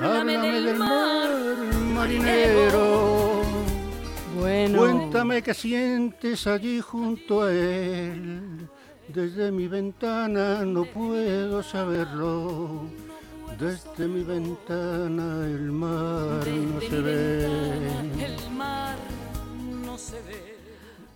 Háblame del mar, marinero. Bueno. Cuéntame qué sientes allí junto a él. Desde mi ventana no puedo saberlo. Desde mi ventana el mar no se ve. El mar no se ve.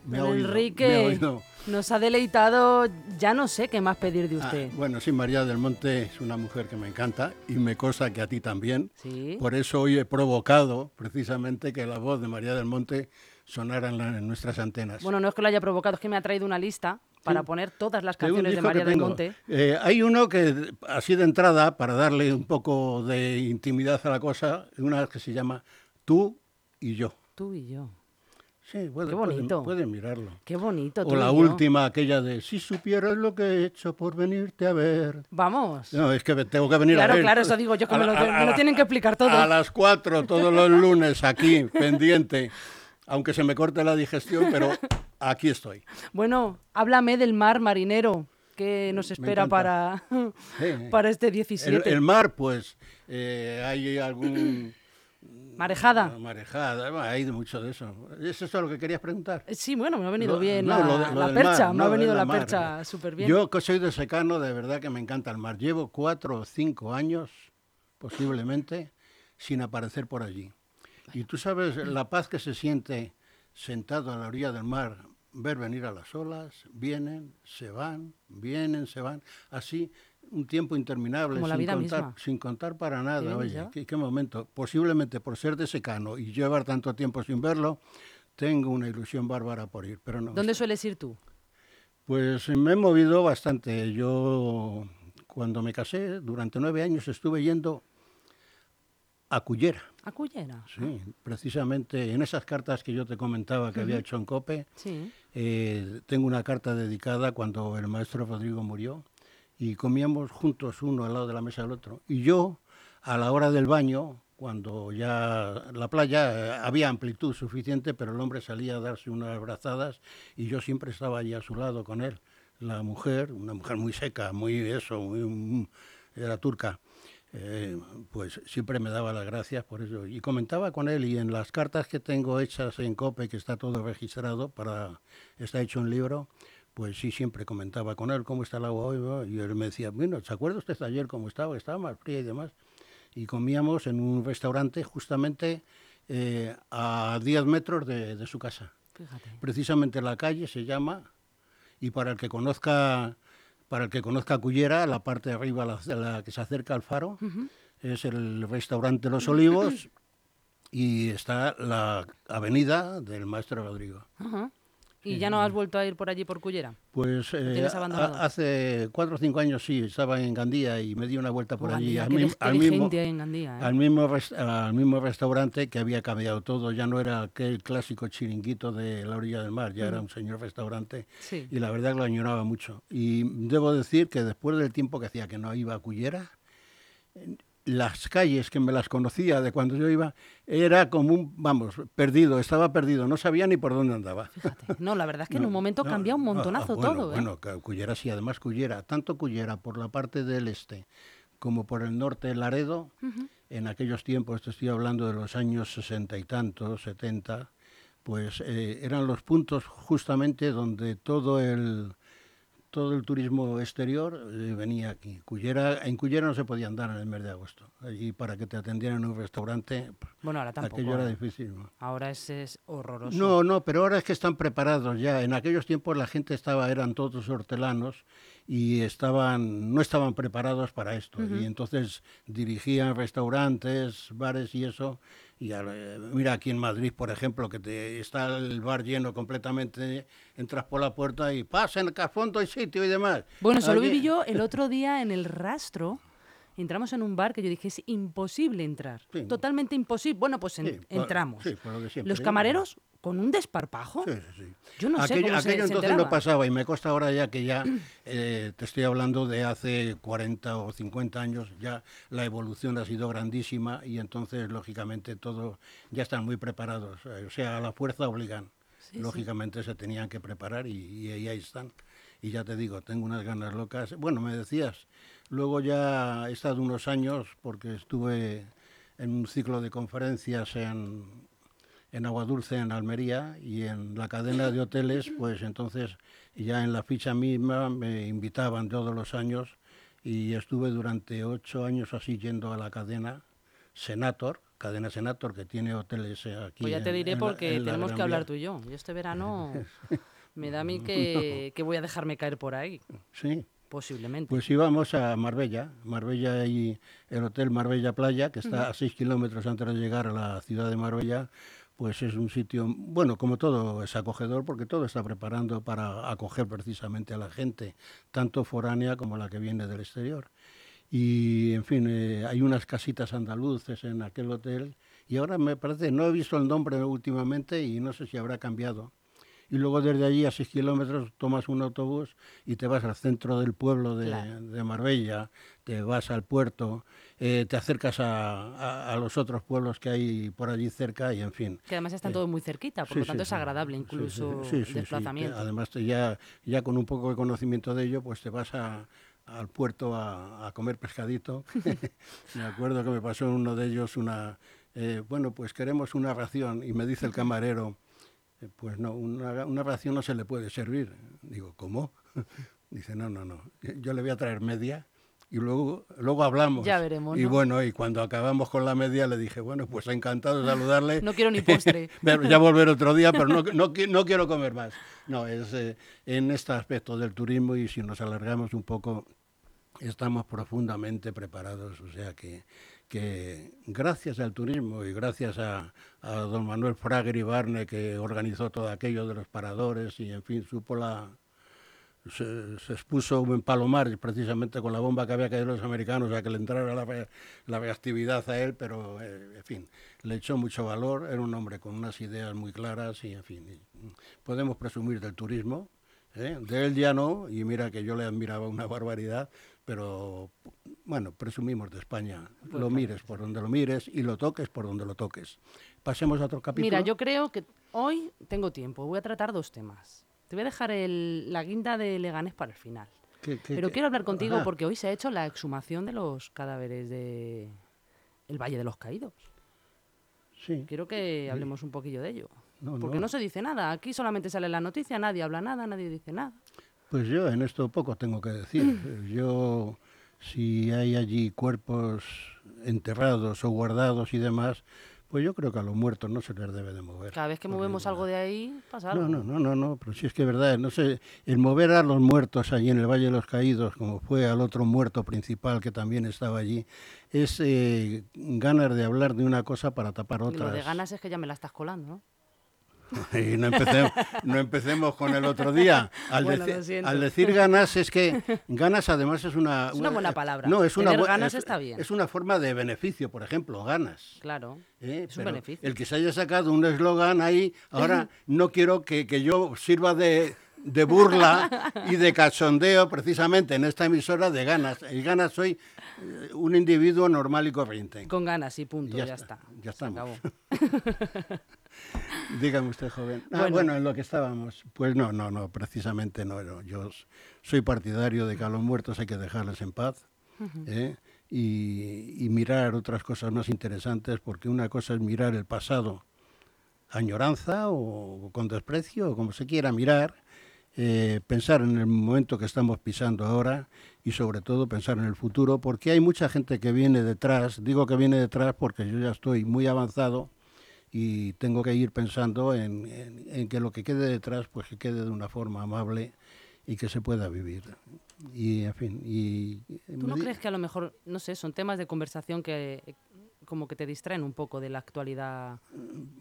Me ha oído, Enrique me ha oído. Nos ha deleitado, ya no sé qué más pedir de Ah, usted. bueno, sí, María del Monte es una mujer que me encanta y me consta que a ti también. Sí. Por eso hoy he provocado precisamente que la voz de María del Monte sonara en, la- en nuestras antenas. Bueno, no es que lo haya provocado, es que me ha traído una lista para poner todas las canciones de María del. Monte. Eh, hay uno que, así de entrada, para darle un poco de intimidad a la cosa, una que se llama Tú y yo. Tú y yo. Sí, puede- Qué bonito. pueden mirarlo. Qué bonito. O la última, aquella de Si supieras lo que he hecho por venirte a ver. Vamos. No, es que tengo que venir a Claro, ver. claro, eso digo yo, que me lo, me tienen que explicar todo. A las 4 todos los lunes aquí, pendiente. Aunque se me corte la digestión, pero aquí estoy. Bueno, háblame del mar marinero que nos espera para, Sí. para este El, 17. el mar, pues, eh, hay algún... Marejada. Marejada, hay mucho de eso. ¿Es eso lo que querías preguntar? Eh, Sí, bueno, me ha venido Lo- bien no, la, lo de- lo la percha, mar, me ha no, de venido la la mar. percha súper bien. Yo que soy de secano, de verdad que me encanta el mar. Llevo cuatro o cinco años, posiblemente, sin aparecer por allí. Y tú sabes la paz que se siente sentado a la orilla del mar, ver venir a las olas, vienen, se van, vienen, se van, así un tiempo interminable, Como la sin, vida contar, misma. sin contar para nada. Oye. ¿qué, qué momento. Posiblemente por ser de secano y llevar tanto tiempo sin verlo, tengo una ilusión bárbara por ir, pero no. ¿Dónde sueles ir tú? Pues me he movido bastante. Yo, cuando me casé, durante nueve años estuve yendo a Cullera. ¿A Cullera? Sí, precisamente en esas cartas que yo te comentaba que había hecho en COPE, Sí. eh, tengo una carta dedicada cuando el maestro Rodrigo murió y comíamos juntos uno al lado de la mesa del otro. Y yo, a la hora del baño, cuando ya la playa eh, había amplitud suficiente, pero el hombre salía a darse unas abrazadas y yo siempre estaba allí a su lado con él. La mujer, una mujer muy seca, muy eso, muy, mm, era turca. eh, pues siempre me daba las gracias por eso. Y comentaba con él y en las cartas que tengo hechas en COPE, que está todo registrado, para está hecho un libro, pues sí, siempre comentaba con él cómo está el agua hoy. Y él me decía, bueno, ¿se acuerda usted ayer cómo estaba? Estaba más fría y demás. Y comíamos en un restaurante justamente eh, a 10 metros de, de su casa. Fíjate. Precisamente la calle se llama, y para el que conozca para el que conozca Cullera, la parte de arriba, la, la que se acerca al faro, es el restaurante Los Olivos y está la avenida del Maestro Rodrigo. Ajá. ¿Y ya no has vuelto a ir por allí por Cullera? Pues eh, hace cuatro o cinco años sí, estaba en Gandía y me di una vuelta por allí. Al mismo, en Gandía, ¿eh? al, mismo res- al mismo restaurante que había cambiado todo, ya no era aquel clásico chiringuito de la orilla del mar, ya era un señor restaurante Sí. y la verdad que lo añoraba mucho. Y debo decir que después del tiempo que hacía que no iba a Cullera, las calles que me las conocía de cuando yo iba, era como un, vamos, perdido, estaba perdido, no sabía ni por dónde andaba. Fíjate. No, la verdad es que en un momento no, cambia un ah, ah, montonazo bueno, todo, ¿eh? Bueno, Cullera sí, además Cullera, tanto Cullera por la parte del este como por el norte Laredo, en aquellos tiempos, te estoy hablando de los años sesenta y tantos, setenta, pues eh, eran los puntos justamente donde todo el todo el turismo exterior eh, venía aquí. Cullera, en Cullera no se podía andar en el mes de agosto. Allí para que te atendieran en un restaurante, Bueno, ahora tampoco. aquello era ¿eh? difícil. ¿no? Ahora es, es horroroso. No, no, pero ahora es que están preparados ya. En aquellos tiempos la gente estaba, eran todos hortelanos y estaban, no estaban preparados para esto. Y entonces dirigían restaurantes, bares y eso. Y al- eh, mira aquí en Madrid, por ejemplo, que te, está el bar lleno completamente, entras por la puerta y pasen, que a fondo hay sitio y demás. Bueno, eso lo Aquí- viví yo el otro día en el rastro. Entramos en un bar que yo dije, es imposible entrar. Sí. Totalmente imposible. Bueno, pues en- Sí, por- entramos. sí, por lo de siempre, Los camareros con un desparpajo. Sí, sí, sí. Yo no sé aquello, cómo se- aquello se entonces enteraba. no pasaba y me consta ahora ya que ya eh, te estoy hablando de hace 40 o 50 años, ya la evolución ha sido grandísima y entonces lógicamente todo ya están muy preparados, eh, o sea, a la fuerza obligan. lógicamente se tenían que preparar y, y ahí están. Y ya te digo, tengo unas ganas locas. Bueno, me decías, luego ya he estado unos años porque estuve en un ciclo de conferencias en, en Agua Dulce, en Almería, y en la cadena de hoteles, pues entonces ya en la ficha misma me invitaban todos los años y estuve durante ocho años así yendo a la cadena Senator, cadena Senator que tiene hoteles aquí. Pues ya te diré en porque la tenemos que hablar tú y yo. Yo este verano me da a mí que, que voy a dejarme caer por ahí, Sí, posiblemente. pues íbamos a Marbella, Marbella y el hotel Marbella Playa, que está a seis kilómetros antes de llegar a la ciudad de Marbella, pues es un sitio, bueno, como todo es acogedor, porque todo está preparando para acoger precisamente a la gente, tanto foránea como la que viene del exterior. Y, en fin, eh, hay unas casitas andaluces en aquel hotel, y ahora me parece, no he visto el nombre últimamente y no sé si habrá cambiado. Y luego desde allí a 6 kilómetros tomas un autobús y te vas al centro del pueblo de, Claro. de Marbella, te vas al puerto, eh, te acercas a, a- a los otros pueblos que hay por allí cerca y en fin. Que además están todos muy cerquita, por Sí, lo tanto sí, es agradable incluso sí, el desplazamiento. Además, te ya, ya con un poco de conocimiento de ello, pues te vas a- al puerto a, a comer pescadito. me acuerdo que me pasó en uno de ellos una, eh, bueno, pues queremos una ración y me dice el camarero, eh, pues no, una, una ración no se le puede servir. Digo, ¿cómo? Dice, no, no, no, yo le voy a traer media y luego, luego hablamos. Ya veremos, Y ¿no? bueno, y cuando acabamos con la media le dije, bueno, pues encantado de saludarle. No quiero ni postre. Ya volver otro día, pero no, no, no quiero comer más. No, es eh, en este aspecto del turismo y si nos alargamos un poco, estamos profundamente preparados. O sea que, que gracias al turismo y gracias a, don Manuel Frager y Barne que organizó todo aquello de los paradores y en fin, supo la... Se, expuso en Palomar precisamente con la bomba que había caído los americanos a que le entrara la, la a él, pero eh, en fin, le echó mucho valor, era un hombre con unas ideas muy claras y en fin, podemos presumir del turismo, ¿eh? de él ya no, y mira que yo le admiraba una barbaridad, pero bueno, presumimos de España, lo mires por donde lo mires y lo toques por donde lo toques. Pasemos a otro capítulo. Mira, yo creo que hoy tengo tiempo. Voy a tratar dos temas. Te voy a dejar el- la guinda de Leganés para el final. ¿Qué- qué- Pero qué? quiero hablar contigo Ajá. porque hoy se ha hecho la exhumación de los cadáveres de el Valle de los Caídos. Sí. Quiero que hablemos un poquillo de ello. No, porque no. no se dice nada. Aquí solamente sale la noticia, nadie habla nada, nadie dice nada. Pues yo en esto poco tengo que decir. Yo, si hay allí cuerpos enterrados o guardados y demás, pues yo creo que a los muertos no se les debe de mover. Cada vez que movemos algo de ahí, pasa algo. No, no, no, no, no, pero si es que es verdad, no sé, el mover a los muertos allí en el Valle de los Caídos, como fue al otro muerto principal que también estaba allí, es eh, ganas de hablar de una cosa para tapar Y otras. Lo de ganas es que ya me la estás colando, ¿no? Y no empecemos, no empecemos con el otro día. Al, Bueno, deci- lo siento. al decir ganas es que ganas además es una... Es una buena palabra. No, es una Tener ganas es- está bien. Es una forma de beneficio, por ejemplo, ganas. Claro. ¿eh? Es un beneficio. El que se haya sacado un eslogan ahí, ahora no quiero que, que yo sirva de, de burla y de cachondeo precisamente en esta emisora de ganas. El ganas soy eh, un individuo normal y corriente. Con ganas y punto, Ya ya, está, está. ya Se estamos. acabó. Dígame usted, joven. Ah, Bueno. bueno. en lo que estábamos. Pues no, no, no, precisamente no. no. Yo soy partidario de que a los muertos hay que dejarles en paz ¿eh? y, y mirar otras cosas más interesantes, porque una cosa es mirar el pasado añoranza o con desprecio, o como se quiera mirar, eh, pensar en el momento que estamos pisando ahora y sobre todo pensar en el futuro, porque hay mucha gente que viene detrás, digo que viene detrás porque yo ya estoy muy avanzado y tengo que ir pensando en, en- en que lo que quede detrás, pues que quede de una forma amable y que se pueda vivir. Y, en fin, y... ¿Tú no crees que a lo mejor, no sé, son temas de conversación que eh, como que te distraen un poco de la actualidad,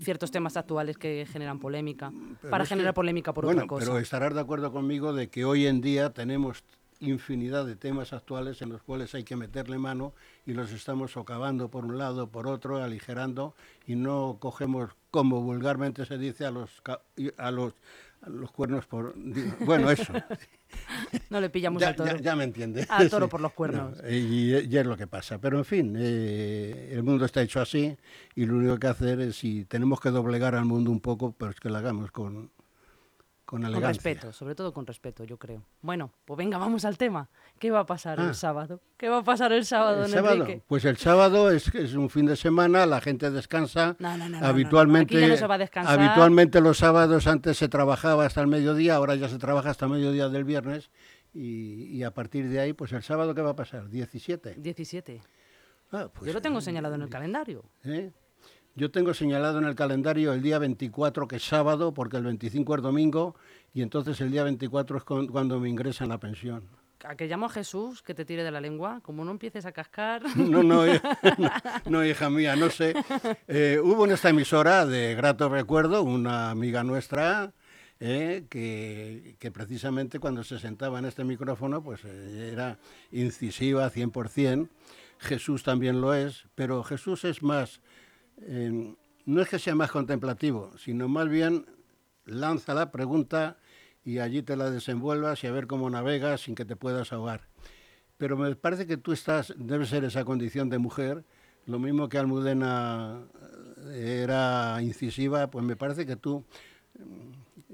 ciertos temas actuales que generan polémica, Pero para que- generar polémica por bueno, otra cosa? Pero estarás de acuerdo conmigo de que hoy en día tenemos infinidad de temas actuales en los cuales hay que meterle mano y los estamos socavando por un lado, por otro, aligerando y no cogemos, como vulgarmente se dice, a los a los, a los cuernos por... Bueno, eso. No le pillamos ya, al toro. ya- ya me entiende. Al toro Sí. por los cuernos. No, y, y es lo que pasa. Pero en fin, eh, el mundo está hecho así y lo único que hacer es, si tenemos que doblegar al mundo un poco, pero es que lo hagamos con, con Con respeto, sobre todo con respeto, yo creo. Bueno, pues venga, vamos al tema. ¿Qué va a pasar Ah. el sábado? ¿Qué va a pasar el sábado, El sábado, pues el sábado es, es un fin de semana, la gente descansa. No, no, no, habitualmente, no se va a descansar. habitualmente los sábados antes se trabajaba hasta el mediodía, ahora ya se trabaja hasta el mediodía del viernes y, y a partir de ahí, pues el sábado ¿qué va a pasar? 17. 17. Ah, pues, Yo lo tengo señalado en el calendario. ¿eh? Yo tengo señalado en el calendario el día 24, que es sábado, porque el 25 es domingo, y entonces el día 24 es con- cuando me ingresan la pensión. A que llamo a Jesús que te tire de la lengua, como no empieces a cascar. No, no, hija- no, no, hija mía, no sé. Eh, hubo en esta emisora de grato recuerdo una amiga nuestra eh, que, que precisamente cuando se sentaba en este micrófono pues eh, era incisiva 100%. Jesús también lo es, pero Jesús es más, eh, no es que sea más contemplativo, sino más bien lanza la pregunta y allí te la desenvuelvas y a ver cómo navegas sin que te puedas ahogar. Pero me parece que tú estás, debe ser esa condición de mujer, lo mismo que Almudena eh, era incisiva, pues me parece que tú, mm,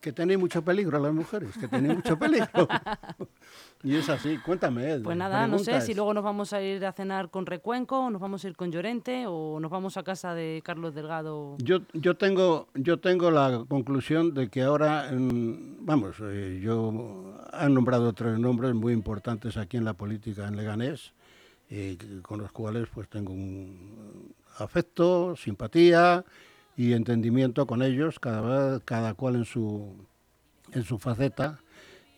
que tenéis mucho peligro las mujeres, que tenéis mucho peligro. y es así, cuéntame. Ed, Pues nada, no sé si luego nos vamos a ir a cenar con Recuenco, o nos vamos a ir con Llorente, o nos vamos a casa de Carlos Delgado. Yo, yo, tengo, yo tengo la conclusión de que ahora, vamos, eh, yo han nombrado tres nombres muy importantes aquí en la política en Leganés, eh, con los cuales pues tengo un afecto, simpatía y entendimiento con ellos, cada, vez- cada cual en su, en su faceta.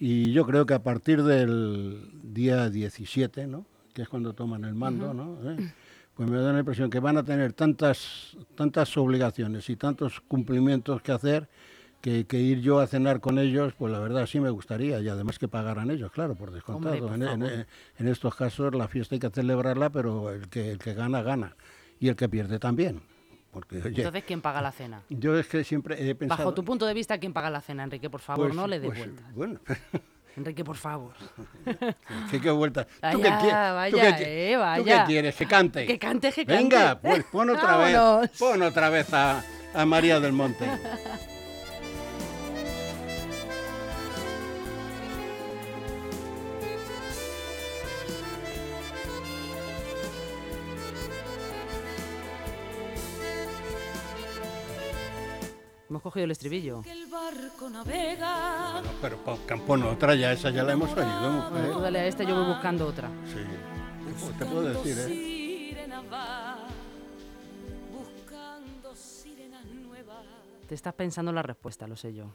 Y yo creo que a partir del día 17, ¿no? que es cuando toman el mando, ¿no? ¿Eh? pues me da la impresión que van a tener tantas, tantas obligaciones y tantos cumplimientos que hacer que, que ir yo a cenar con ellos, pues la verdad sí me gustaría, y además que pagaran ellos, claro, por descontado. por en, en- favor. en estos casos la fiesta hay que celebrarla, pero el que, el que gana, gana. Y el que pierde también. Porque, oye, Entonces, ¿quién paga la cena? yo es que siempre he pensado... Bajo tu punto de vista, ¿quién paga la cena, Enrique? Por favor, pues- no le dé pues, vueltas. Bueno, Enrique, por favor. ¿qué, qué Vaya, qué quieres? ¿Tú vaya, qué, eh, ¿Tú vaya. qué quieres? Que cante. Que cante, que cante. Venga, pues pon otra vez. Pon otra vez a, a María del Monte. Hemos cogido el estribillo. Que el barco navega. No, pero pon, pon otra ya, esa ya la hemos oído, mujer. Tú dale a este, yo voy buscando otra. Sí. Te puedo decir, ¿eh? Sirena va. Buscando sirenas nuevas. Te estás pensando en la respuesta, lo sé yo.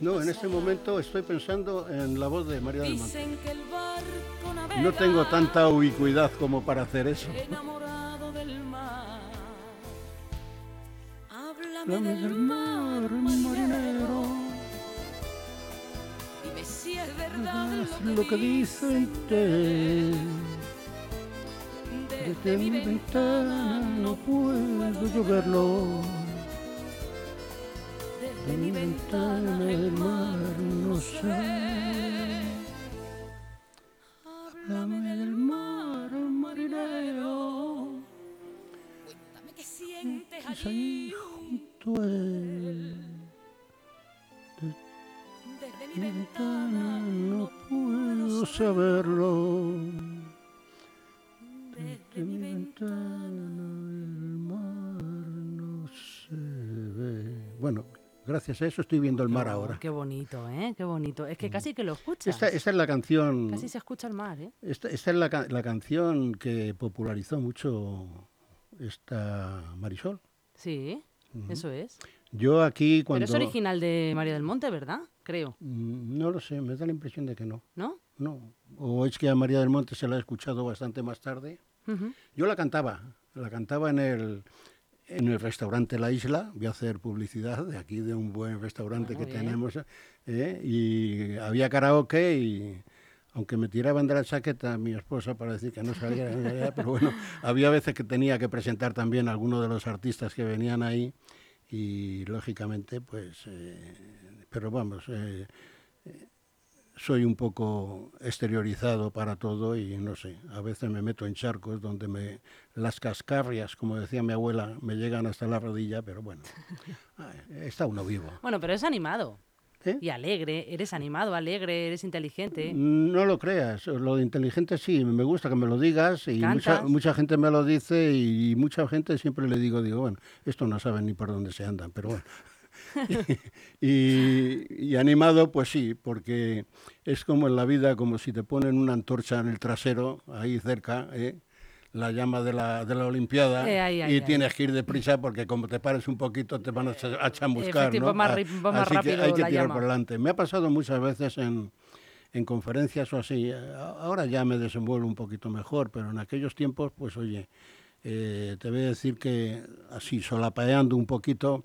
No, en este momento estoy pensando en la voz de María del Monte. Dicen que el barco navega. No tengo tanta ubicuidad como para hacer eso. Háblame del mar, mar, marinero. Dime si es verdad Lo que dicen de Desde mi ventana no puedo yo verlo. Desde mi ventana el mar no se ve. Háblame del mar, marinero. Cuéntame qué sientes allí. Desde mi ventana no puedo puedo saber. saberlo. Desde mi ventana. el mar no se ve. Bueno, gracias a eso estoy viendo el mar ahora. Qué bonito, ¿eh? Qué bonito. Es que casi que lo escuchas. Esta, esta es la canción. Casi se escucha el mar, ¿eh? Esta, esta es la, ca- la canción que popularizó mucho esta Marisol. Sí, eso es. Yo aquí cuando. Pero es original de María del Monte, ¿verdad? Creo, Mm, No lo sé, me da la impresión de que no. ¿no? No. O es que a María del Monte se la he escuchado bastante más tarde. Yo la cantaba, la cantaba en el, en el restaurante La Isla, voy a hacer publicidad de aquí de un buen restaurante Bueno, que bien. tenemos, ¿eh? y había karaoke y aunque me tiraban de la chaqueta mi esposa para decir que no saliera, pero bueno, había veces que tenía que presentar también a alguno de los artistas que venían ahí y lógicamente pues, eh, pero vamos, eh, eh, soy un poco exteriorizado para todo y no sé, a veces me meto en charcos donde me las cascarrias, como decía mi abuela, me llegan hasta la rodilla, pero bueno, está uno vivo. Bueno, pero es animado. ¿Eh? Y alegre, eres animado, alegre, eres inteligente. No lo creas, lo de inteligente sí, me gusta que me lo digas y mucha, mucha, gente me lo dice y mucha gente siempre le digo, digo, bueno, esto no saben ni por dónde se andan, pero bueno. y, animado, pues sí, porque es como en la vida, como si te ponen una antorcha en el trasero, ahí cerca, ¿eh? La llama de la, de la Olimpiada eh, y tienes que ir deprisa porque como te pares un poquito te van a, ¿no? Más, más Así que hay que tirar por delante. Me ha pasado muchas veces en, en conferencias o así. Ahora ya me desenvuelvo un poquito mejor, pero en aquellos tiempos, pues oye, eh, te voy a decir que así solapeando un poquito,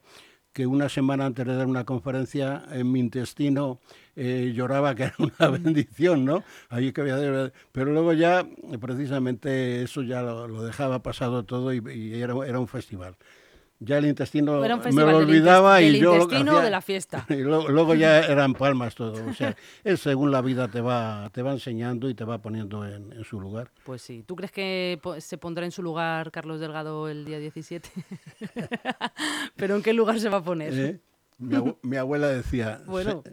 que una semana antes de dar una conferencia en mi intestino eh, lloraba que era una bendición, ¿no? Ahí que había, pero luego ya precisamente eso ya lo, dejaba pasado todo y, era un festival ya el intestino me lo olvidaba y yo intestino de la fiesta. y luego, ya eran palmas todo o sea es según la vida te va te va enseñando y te va poniendo en, su lugar. Pues sí tú crees que se pondrá en su lugar Carlos Delgado el día 17 pero en qué lugar se va a poner ¿Eh? mi, abuela decía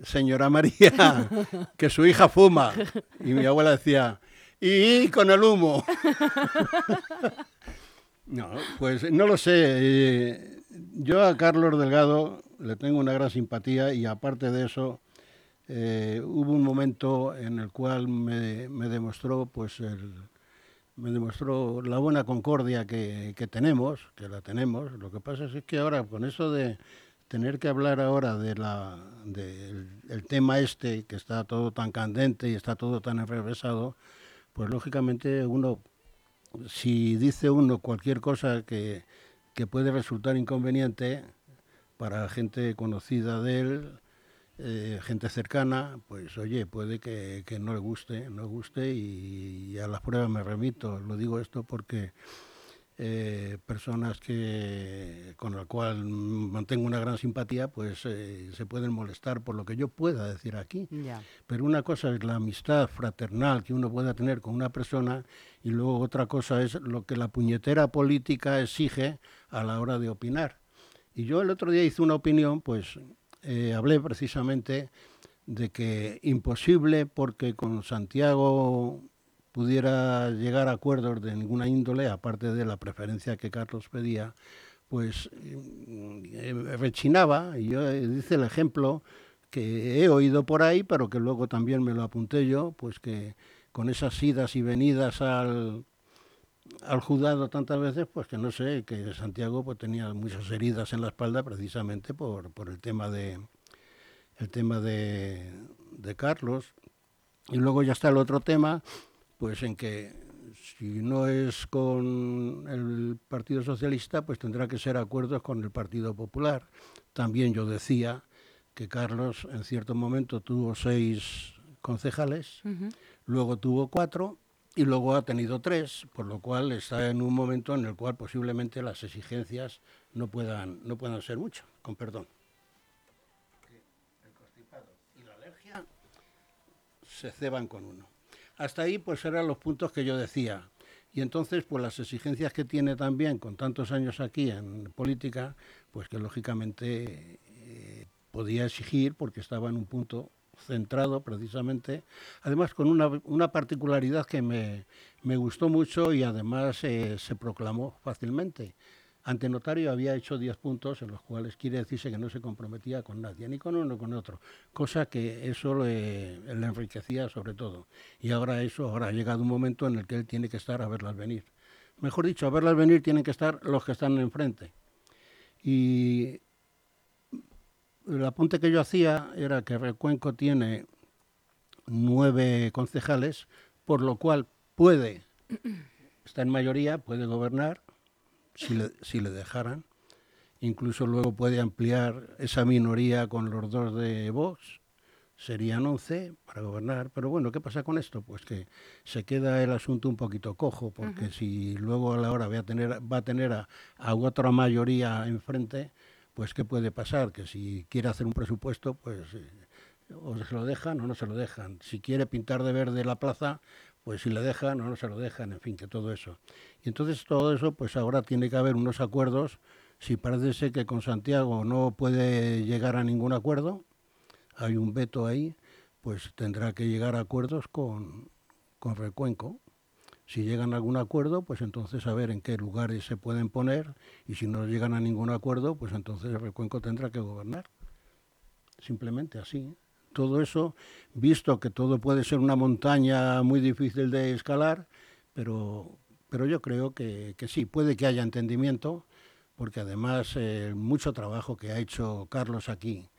señora María que su hija fuma y mi abuela decía y con el humo no, pues no lo sé. Eh, yo a Carlos Delgado le tengo una gran simpatía y aparte de eso, eh, hubo un momento en el cual me, demostró, pues, me demostró la buena concordia que, tenemos, que la tenemos. Lo que pasa es que ahora, con eso de tener que hablar ahora de la, del tema este, que está todo tan candente y está todo tan enrevesado, pues lógicamente uno si dice uno cualquier cosa que, puede resultar inconveniente para gente conocida de él, eh, gente cercana, pues oye, puede que, no le guste, no guste y, a las pruebas me remito. Lo digo esto porque eh, personas que con las cual mantengo una gran simpatía, pues eh, se pueden molestar por lo que yo pueda decir aquí. Pero una cosa es la amistad fraternal que uno pueda tener con una persona y luego otra cosa es lo que la puñetera política exige a la hora de opinar. Y yo el otro día hice una opinión, pues eh, hablé precisamente de que imposible porque con Santiago pudiera llegar a acuerdos de ninguna índole, aparte de la preferencia que Carlos pedía, pues eh, rechinaba, y yo eh, dice el ejemplo que he oído por ahí, pero que luego también me lo apunté yo, pues que con esas idas y venidas al, al juzgado tantas veces, pues que no sé, que Santiago pues tenía muchas heridas en la espalda precisamente por, por el tema de el tema de, de Carlos. Y luego ya está el otro tema, pues en que si no es con el Partido Socialista, pues tendrá que ser acuerdos con el Partido Popular. También yo decía que Carlos en cierto momento tuvo seis concejales, luego tuvo cuatro y luego ha tenido tres, por lo cual está en un momento en el cual posiblemente las exigencias no puedan, no puedan ser mucho, con perdón. El constipado y la alergia se ceban con uno. Hasta ahí pues eran los puntos que yo decía. Y entonces, pues las exigencias que tiene también con tantos años aquí en política, pues que lógicamente eh, podía exigir porque estaba en un punto centrado precisamente, además con una, una particularidad que me, me, gustó mucho y además eh, se proclamó fácilmente ante notario había hecho 10 puntos en los cuales quiere decirse que no se comprometía con nadie, ni con uno ni con otro, cosa que eso le, enriquecía sobre todo. Y ahora eso, ahora ha llegado un momento en el que él tiene que estar a verlas venir. Mejor dicho, a verlas venir tienen que estar los que están enfrente. Y el apunte que yo hacía era que Recuenco tiene nueve concejales, por lo cual puede, está en mayoría, puede gobernar, si le, si le dejaran. Incluso luego puede ampliar esa minoría con los dos de Vox. Serían 11 para gobernar. Pero bueno, ¿qué pasa con esto? Pues que se queda el asunto un poquito cojo, porque si luego a la hora va a tener, va a, tener a, otra mayoría enfrente, pues ¿qué puede pasar? Que si quiere hacer un presupuesto, pues eh, o se lo dejan o no se lo dejan. Si quiere pintar de verde la plaza, pues si le dejan o no se lo dejan, en fin, que todo eso. Y entonces todo eso, pues ahora tiene que haber unos acuerdos. Si parece ser que con Santiago no puede llegar a ningún acuerdo, hay un veto ahí, pues tendrá que llegar a acuerdos con, con Recuenco. Si llegan a algún acuerdo, pues entonces a ver en qué lugares se pueden poner y si no llegan a ningún acuerdo, pues entonces Recuenco tendrá que gobernar. Simplemente así. Todo eso, visto que todo puede ser una montaña muy difícil de escalar, pero, pero yo creo que, que sí, puede que haya entendimiento, porque además eh, mucho trabajo que ha hecho Carlos aquí,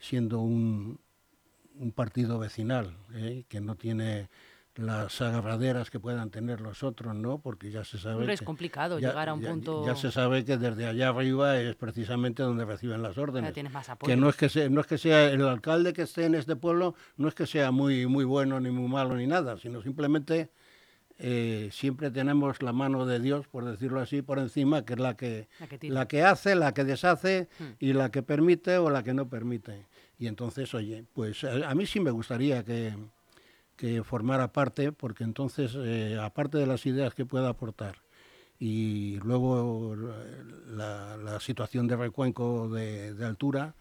siendo un, un partido vecinal, ¿eh? que no tiene las agarraderas que puedan tener los otros, ¿no? Porque ya se sabe. Hombre, es que- complicado ya- llegar a un ya- punto. Ya se sabe que desde allá arriba es precisamente donde reciben las Ya órdenes. tienes más apoyo. Que no es que sea, no es que sea el alcalde que esté en este pueblo, no es que sea muy muy bueno ni muy malo ni nada, sino simplemente eh, siempre tenemos la mano de Dios, por decirlo así, por encima, que es la que La que tira. la que hace, la que deshace Hmm. y la que permite o la que no permite. Y entonces, oye, pues a, a mí sí me gustaría que, que formara parte, porque entonces, eh, aparte de las ideas que pueda aportar, y luego eh, la, la situación de recuenco de, de altura,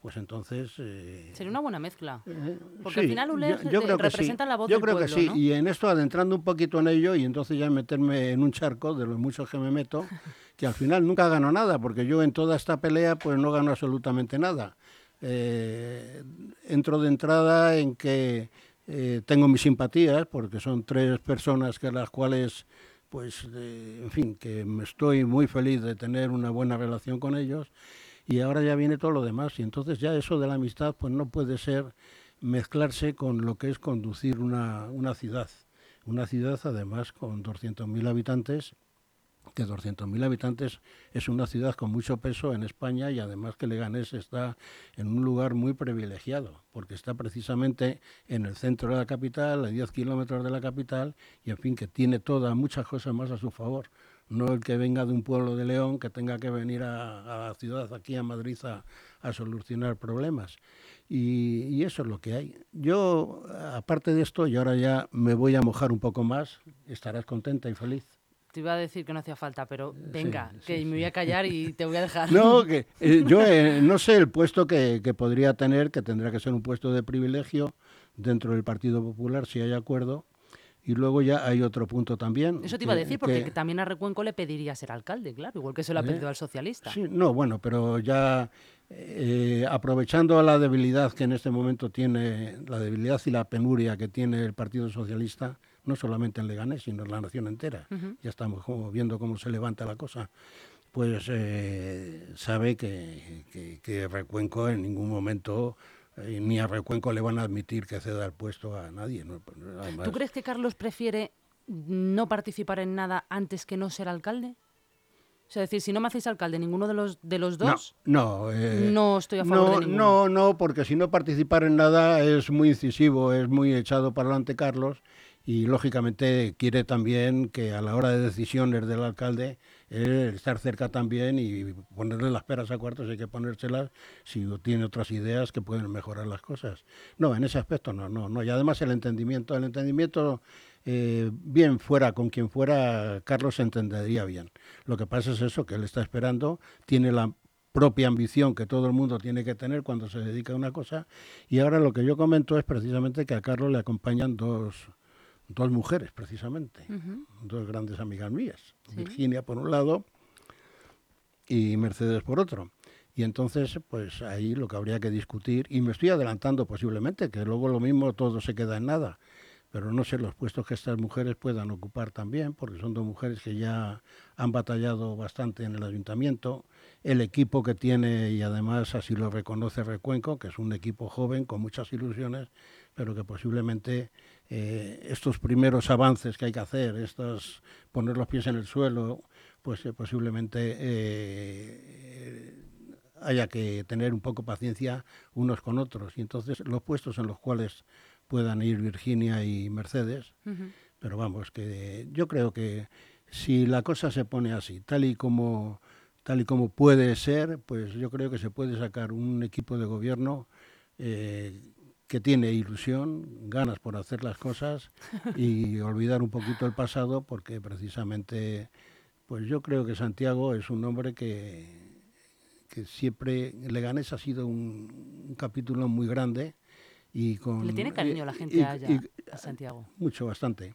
pues entonces... eh, Sería una buena mezcla. eh, Porque al final ULEG yo- yo creo que representa sí. la voz Yo del creo que pueblo, sí, ¿no? y en esto adentrando un poquito en ello y entonces ya meterme en un charco de los muchos que me meto, que al final nunca gano nada, porque yo en toda esta pelea pues no gano absolutamente nada. Eh, entro de entrada en que eh, tengo mis simpatías, porque son tres personas que las cuales pues, en fin, que me estoy muy feliz de tener una buena relación con ellos y ahora ya viene todo lo demás y entonces ya eso de la amistad pues no puede ser mezclarse con lo que es conducir una, una ciudad. Una ciudad además con 200.000 habitantes, que 200.000 habitantes es una ciudad con mucho peso en España y además que Leganés está en un lugar muy privilegiado, porque está precisamente en el centro de la capital, a 10 kilómetros de la capital, y en fin, que tiene todas, muchas cosas más a su favor. No el que venga de un pueblo de León que tenga que venir a, a la ciudad, aquí a Madrid, a, a solucionar problemas. Y, y eso es lo que hay. Yo, aparte de esto, y ahora ya me voy a mojar un poco más, estarás contenta y feliz. Te iba a decir que no hacía falta, pero venga, sí, que sí. me voy a callar y te voy a dejar. No, que eh, yo eh, no sé el puesto que, que podría tener, que tendrá que ser un puesto de privilegio dentro del Partido Popular, si hay acuerdo. Y luego ya hay otro punto también. Eso te iba a decir, porque que- también a Recuenco le pediría ser alcalde, claro, igual que se lo ha ¿Eh? pedido al socialista. Sí, no, bueno, pero ya eh, aprovechando la debilidad que en este momento tiene, la debilidad y la penuria que tiene el Partido Socialista, no solamente en Leganés, sino en la nación entera. Ya estamos como viendo cómo se levanta la cosa. Pues eh, sabe que, que, Recuenco en ningún momento, ni a Recuenco le van a admitir que ceda el puesto a nadie. ¿no? Pues, Además, ¿Tú crees que Carlos prefiere no participar en nada antes que no ser alcalde? O sea, decir, si no me hacéis alcalde ninguno de los, de los No, dos, no, eh, no estoy a favor no, de ninguno. No, no, porque si no participar en nada es muy incisivo, es muy echado para adelante Carlos y lógicamente quiere también que a la hora de decisiones del alcalde estar cerca también y ponerle las peras a cuartos, hay que ponérselas si tiene otras ideas que pueden mejorar las cosas. No, en ese aspecto no, no, no. Y además el entendimiento, el entendimiento, eh, bien fuera con quien fuera, Carlos entendería bien. Lo que pasa es eso, que él está esperando, tiene la propia ambición que todo el mundo tiene que tener cuando se dedica a una cosa. Y ahora lo que yo comento es precisamente que a Carlos le acompañan dos, dos mujeres, precisamente, dos grandes amigas mías. Virginia por un lado y Mercedes por otro. Y entonces, pues ahí lo que habría que discutir, y me estoy adelantando posiblemente, que luego lo mismo todo se queda en nada, pero no sé los puestos que estas mujeres puedan ocupar también, porque son dos mujeres que ya han batallado bastante en el ayuntamiento, el equipo que tiene, y además así lo reconoce Recuenco, que es un equipo joven con muchas ilusiones, pero que posiblemente eh, estos primeros avances que hay que hacer, estos poner los pies en el suelo, pues eh, posiblemente eh, haya que tener un poco paciencia unos con otros. Y entonces los puestos en los cuales puedan ir Virginia y Mercedes, pero vamos, que yo creo que si la cosa se pone así, tal y como tal y como puede ser, pues yo creo que se puede sacar un equipo de gobierno eh, que tiene ilusión, ganas por hacer las cosas y olvidar un poquito el pasado porque precisamente, pues yo creo que Santiago es un hombre que, que siempre, Leganés ha sido un, un capítulo muy grande y con... Le tiene cariño y- la gente y- allá, y- a Santiago. mucho, bastante.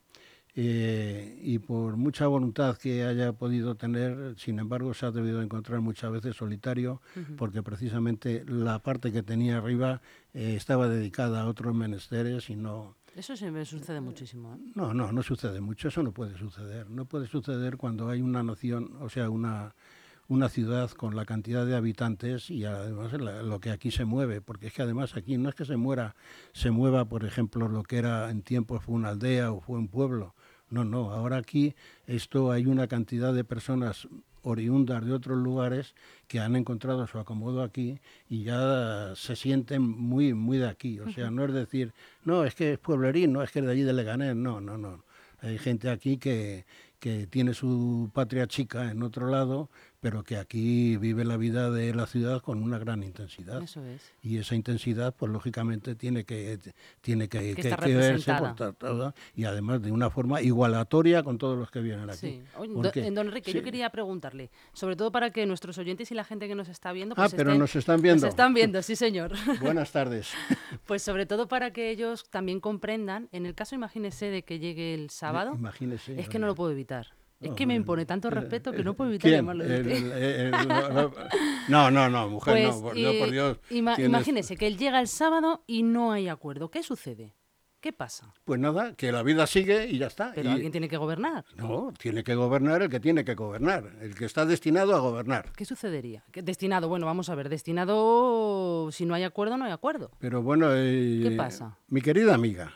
Eh, y por mucha voluntad que haya podido tener, sin embargo, se ha debido encontrar muchas veces solitario, porque precisamente la parte que tenía arriba eh, estaba dedicada a otros menesteres y no, Eso sí me sucede muchísimo. ¿eh? no, no, no sucede mucho, eso no puede suceder. No puede suceder cuando hay una nación, o sea, una, una ciudad con la cantidad de habitantes y además la- lo que aquí se mueve, porque es que además aquí no es que se muera, se mueva, por ejemplo, lo que era en tiempos fue una aldea o fue un pueblo. No, no, ahora aquí esto hay una cantidad de personas oriundas de otros lugares que han encontrado su acomodo aquí y ya se sienten muy muy de aquí, o sea, no es decir, no, es que es pueblerín, no es que es de allí de Leganés, no, no, no. Hay gente aquí que, que tiene su patria chica en otro lado, pero que aquí vive la vida de la ciudad con una gran intensidad. Eso es. Y esa intensidad, pues lógicamente tiene que tiene que, Que que- está que verse representada. por ta- toda- y además de una forma igualatoria con todos los que vienen aquí. Sí. Oye, ¿Por don- Enrique, yo quería preguntarle, sobre todo para que nuestros oyentes y la gente que nos está viendo... Ah, Pues pero nos están viendo. Nos están viendo, sí señor. Buenas tardes. Pues sobre todo para que ellos también comprendan, en el caso, imagínese, de que llegue el sábado, Imagínese. es que no lo puedo evitar. Es que me impone tanto respeto que no puedo evitar ¿quién? llamarlo de usted. el- no, no, no, mujer, Pues, no, por Dios, por Dios. ima- tienes- imagínese que él llega el sábado y no hay acuerdo. ¿Qué sucede? ¿Qué pasa? Pues nada, que la vida sigue y ya está. Pero Y- alguien tiene que gobernar. No, tiene que gobernar el que tiene que gobernar, el que está destinado a gobernar. ¿Qué sucedería? ¿Qué- Destinado, bueno, vamos a ver, destinado, si no hay acuerdo, no hay acuerdo. Pero bueno, eh, ¿Qué pasa? Mi querida amiga,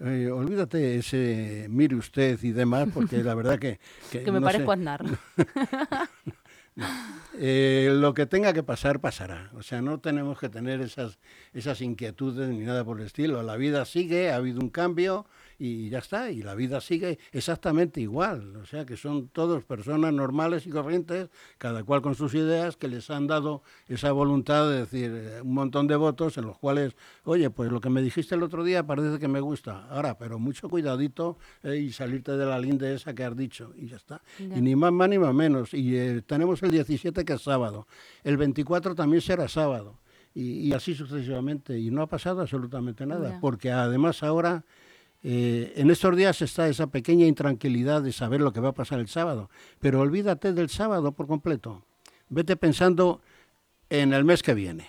eh, olvídate ese mire usted y demás, porque la verdad que... Que me no parezco sé, a Aznar. eh, lo que tenga que pasar, pasará. O sea, no tenemos que tener esas, esas inquietudes ni nada por el estilo. La vida sigue, ha habido un cambio y ya está. Y la vida sigue exactamente igual. O sea, que son todos personas normales y corrientes, cada cual con sus ideas, que les han dado esa voluntad de decir eh, un montón de votos en los cuales, oye, pues lo que me dijiste el otro día parece que me gusta. Ahora, pero mucho cuidadito eh, y salirte de la linde esa que has dicho y ya está. Ya. Y ni más más ni más menos. Y eh, tenemos el 17 que es sábado. El 24 también será sábado. Y, y así sucesivamente. Y no ha pasado absolutamente nada. Porque además ahora, eh, en estos días está esa pequeña intranquilidad de saber lo que va a pasar el sábado. Pero olvídate del sábado por completo. Vete pensando en el mes que viene.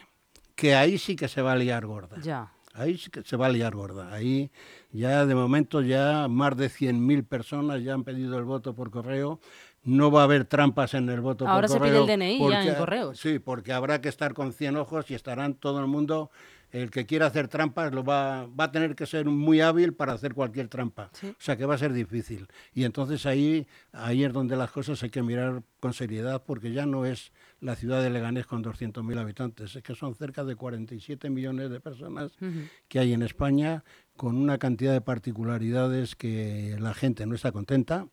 Que ahí sí que se va a liar gorda. ya. Ahí sí que se va a liar gorda. Ahí ya de momento ya más de 100.000 personas ya han pedido el voto por correo. No va a haber trampas en el voto Ahora por se pide correo. el DNI ya en correos. Sí, porque habrá que estar con 100 ojos y estarán todo el mundo. El que quiera hacer trampas lo va, va a tener que ser muy hábil para hacer cualquier trampa. Sí. O sea que va a ser difícil. Y entonces ahí, ahí es donde las cosas hay que mirar con seriedad porque ya no es la ciudad de Leganés con 200.000 habitantes, es que son cerca de 47 millones de personas que hay en España con una cantidad de particularidades que la gente no está contenta,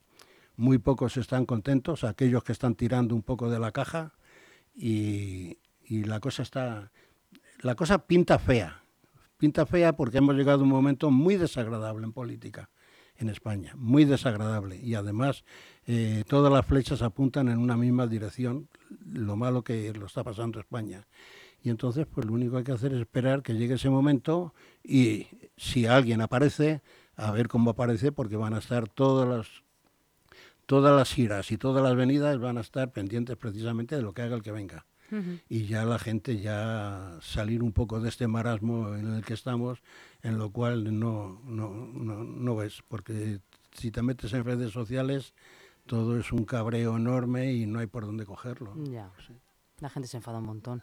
muy pocos están contentos, aquellos que están tirando un poco de la caja y, y la cosa está, la cosa pinta fea, pinta fea porque hemos llegado a un momento muy desagradable en política en España, muy desagradable y además eh, todas las flechas apuntan en una misma dirección, lo malo que lo está pasando España. Y entonces, pues lo único que hay que hacer es esperar que llegue ese momento y si alguien aparece, a ver cómo aparece, porque van a estar todas las todas las giras y todas las venidas van a estar pendientes precisamente de lo que haga el que venga. Ujú. Y ya la gente ya salir un poco de este marasmo en el que estamos, en lo cual no, no, no, no ves, porque si te metes en redes sociales, todo es un cabreo enorme y no hay por dónde cogerlo. Ya. La gente se enfada un montón.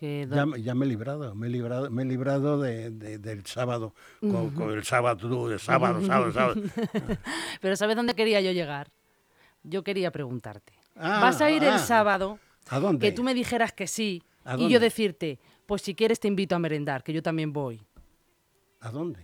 Ya, me- ya me he librado, me he librado, me he librado de, de- del sábado, con, con el sábado, de sábado, sábado, sábado. Pero ¿sabes dónde quería yo llegar? Yo quería preguntarte. Ah, ¿Vas a ir ah. el sábado? ¿A dónde? Que tú me dijeras que sí. ¿A Y dónde? yo decirte, pues si quieres te invito a merendar, que yo también voy. ¿A dónde?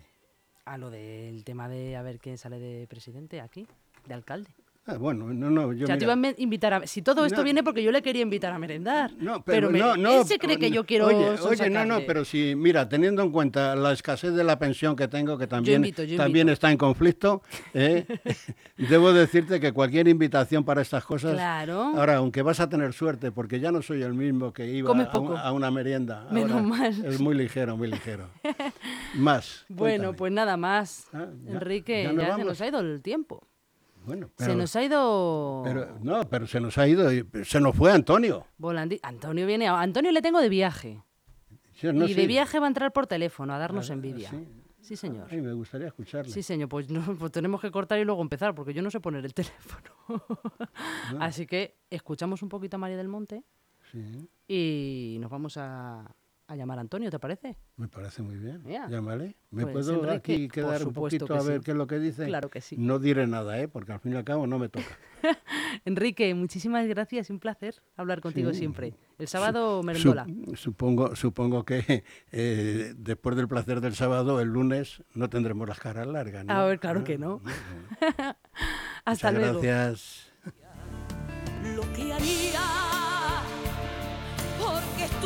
A lo del tema de a ver quién sale de presidente aquí, de alcalde. Ah, bueno, no, no, yo o sea, te mira- iba a me- invitar a... Si todo esto No. viene porque yo le quería invitar a merendar. No, pero pero, me- no, no, él se cree que yo quiero Oye, oye, no, no, pero si, mira, teniendo en cuenta la escasez de la pensión que tengo, que también, invito, yo también invito. está en conflicto, ¿eh? debo decirte que cualquier invitación para estas cosas. Claro. Ahora, aunque vas a tener suerte, porque ya no soy el mismo que iba a, un- poco. a una merienda. Menos mal. Es muy ligero, muy ligero. Más. Bueno, cuéntame. pues nada más. Ah, ya- Enrique, ya ya, se nos ha ido el tiempo. Bueno, se pero- nos ha ido pero- no, pero se nos ha ido, se nos fue Antonio. volandi- Antonio viene a... Antonio le tengo de viaje. Sí, no y de viaje va a entrar por teléfono a darnos Ah, envidia. sí. Sí, señor. Ay, me gustaría escucharle. Sí, señor, pues, no, pues tenemos que cortar y luego empezar, porque yo no sé poner el teléfono. Así que escuchamos un poquito a María del Monte Sí, y nos vamos a, a llamar a Antonio, ¿te parece? me parece muy bien. Mira. Llámale. ¿Me Pues, puedo Enrique, aquí por quedar un poquito que a ver sí. qué es lo que dice? Claro que sí. No diré nada, ¿eh? Porque al fin y al cabo no me toca. Enrique, muchísimas gracias, un placer hablar contigo Sí. siempre. El sábado Su- merendola. supongo, supongo que eh, después del placer del sábado, el lunes, no tendremos las caras largas. ¿no? A ver, claro que no. Hasta Muchas luego. gracias. lo que haría